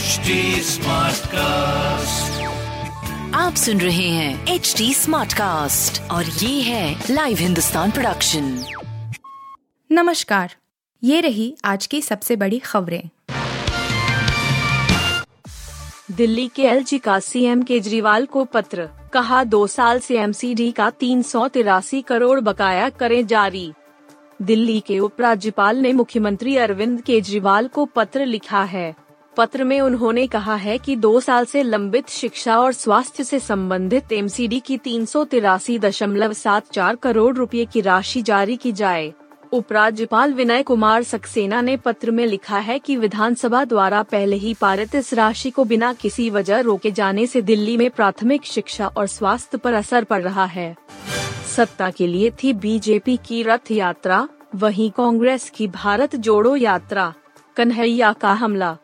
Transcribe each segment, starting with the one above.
HD cast आप सुन रहे हैं एच डी स्मार्ट कास्ट और ये है लाइव हिंदुस्तान प्रोडक्शन नमस्कार। ये रही आज की सबसे बड़ी खबरें। दिल्ली के एलजी का सीएम केजरीवाल को पत्र। कहा दो साल से एमसीडी का तीन सौ तिरासी करोड़ बकाया करें जारी। दिल्ली के उपराज्यपाल ने मुख्यमंत्री अरविंद केजरीवाल को पत्र लिखा है। पत्र में उन्होंने कहा है कि दो साल से लंबित शिक्षा और स्वास्थ्य से संबंधित एमसीडी की तीन करोड़ रुपए की राशि जारी की जाए। उपराज्यपाल विनय कुमार सक्सेना ने पत्र में लिखा है कि विधानसभा द्वारा पहले ही पारित इस राशि को बिना किसी वजह रोके जाने से दिल्ली में प्राथमिक शिक्षा और स्वास्थ्य पर असर पड़ रहा है। सत्ता के लिए थी बीजेपी की रथ यात्रा, वहीं कांग्रेस की भारत जोड़ो यात्रा, कन्हैया का हमला।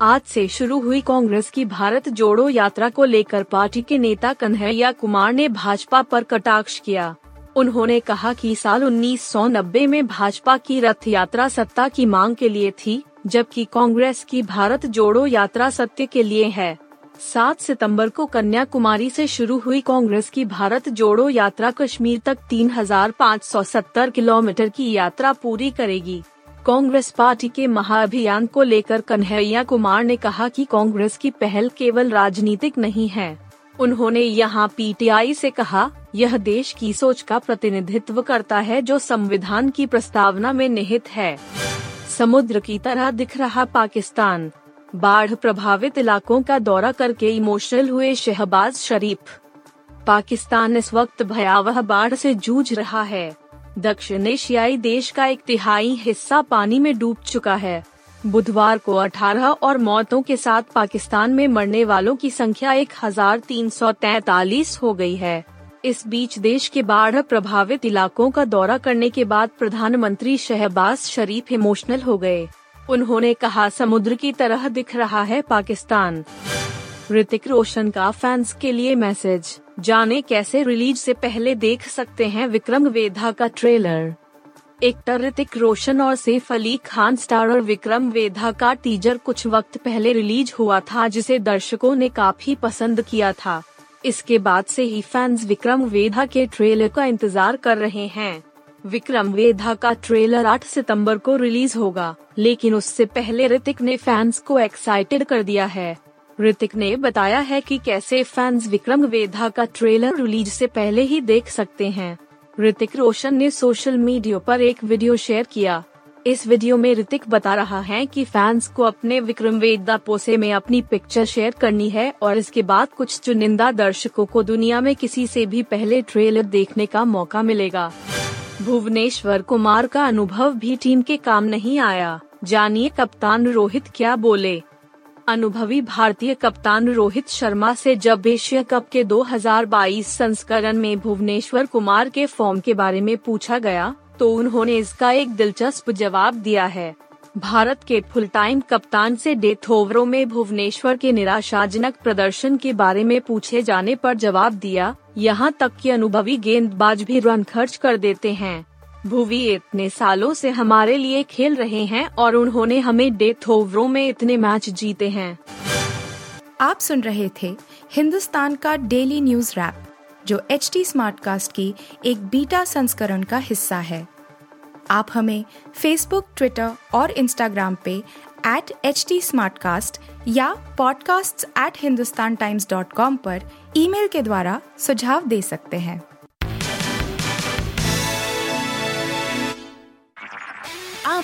आज से शुरू हुई कांग्रेस की भारत जोड़ो यात्रा को लेकर पार्टी के नेता कन्हैया कुमार ने भाजपा पर कटाक्ष किया। उन्होंने कहा कि साल 1990 में भाजपा की रथ यात्रा सत्ता की मांग के लिए थी जबकि कांग्रेस की भारत जोड़ो यात्रा सत्य के लिए है। सात सितंबर को कन्याकुमारी से शुरू हुई कांग्रेस की भारत जोड़ो यात्रा कश्मीर तक 3,570 किलोमीटर की यात्रा पूरी करेगी। कांग्रेस पार्टी के महाअभियान को लेकर कन्हैया कुमार ने कहा कि कांग्रेस की पहल केवल राजनीतिक नहीं है। उन्होंने यहाँ पीटीआई से कहा, यह देश की सोच का प्रतिनिधित्व करता है जो संविधान की प्रस्तावना में निहित है। समुद्र की तरह दिख रहा पाकिस्तान। बाढ़ प्रभावित इलाकों का दौरा करके इमोशनल हुए शहबाज शरीफ। पाकिस्तान इस वक्त भयावह बाढ़ से जूझ रहा है। दक्षिण एशियाई देश का एक तिहाई हिस्सा पानी में डूब चुका है। बुधवार को 18 और मौतों के साथ पाकिस्तान में मरने वालों की संख्या 1343 हो गई है। इस बीच देश के बाढ़ प्रभावित इलाकों का दौरा करने के बाद प्रधानमंत्री शहबाज शरीफ इमोशनल हो गए। उन्होंने कहा, समुद्र की तरह दिख रहा है पाकिस्तान। ऋतिक रोशन का फैंस के लिए मैसेज जाने कैसे रिलीज़ से पहले देख सकते हैं विक्रम वेधा का ट्रेलर एक्टर ऋतिक रोशन और सैफ अली खान स्टारर विक्रम वेधा का टीजर कुछ वक्त पहले रिलीज़ हुआ था जिसे दर्शकों ने काफ़ी पसंद किया था। इसके बाद से ही फैंस विक्रम वेधा के ट्रेलर का इंतज़ार कर रहे हैं। विक्रम वेधा का ट्रेलर 8 सितंबर को रिलीज़ होगा, लेकिन उससे पहले ऋतिक ने फैंस को एक्साइटेड कर दिया है। ऋतिक ने बताया है कि कैसे फैंस विक्रम वेधा का ट्रेलर रिलीज़ से पहले ही देख सकते हैं। ऋतिक रोशन ने सोशल मीडिया पर एक वीडियो शेयर किया। इस वीडियो में ऋतिक बता रहा है कि फैंस को अपने विक्रम वेदा पोसे में अपनी पिक्चर शेयर करनी है और इसके बाद कुछ चुनिंदा दर्शकों को दुनिया में किसी से भी पहले ट्रेलर देखने का मौका मिलेगा। भुवनेश्वर कुमार का अनुभव भी टीम के काम नहीं आया। जानिए कप्तान रोहित क्या बोले। अनुभवी भारतीय कप्तान रोहित शर्मा से जब एशिया कप के 2022 संस्करण में भुवनेश्वर कुमार के फॉर्म के बारे में पूछा गया तो उन्होंने इसका एक दिलचस्प जवाब दिया है। भारत के फुल टाइम कप्तान से डेथ ओवरों में भुवनेश्वर के निराशाजनक प्रदर्शन के बारे में पूछे जाने पर जवाब दिया, यहाँ तक कि अनुभवी गेंदबाज भी रन खर्च कर देते हैं। भुवी इतने सालों से हमारे लिए खेल रहे हैं और उन्होंने हमें डेथ ओवरों में इतने मैच जीते हैं। आप सुन रहे थे हिंदुस्तान का डेली न्यूज़ रैप, जो एच टी स्मार्ट कास्ट की एक बीटा संस्करण का हिस्सा है। आप हमें फेसबुक ट्विटर और इंस्टाग्राम पे एट एच टी या podcasts@hindustantimes.com पर ईमेल के द्वारा सुझाव दे सकते हैं।